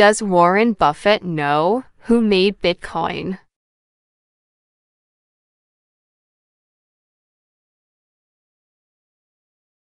Does Warren Buffett know who made Bitcoin?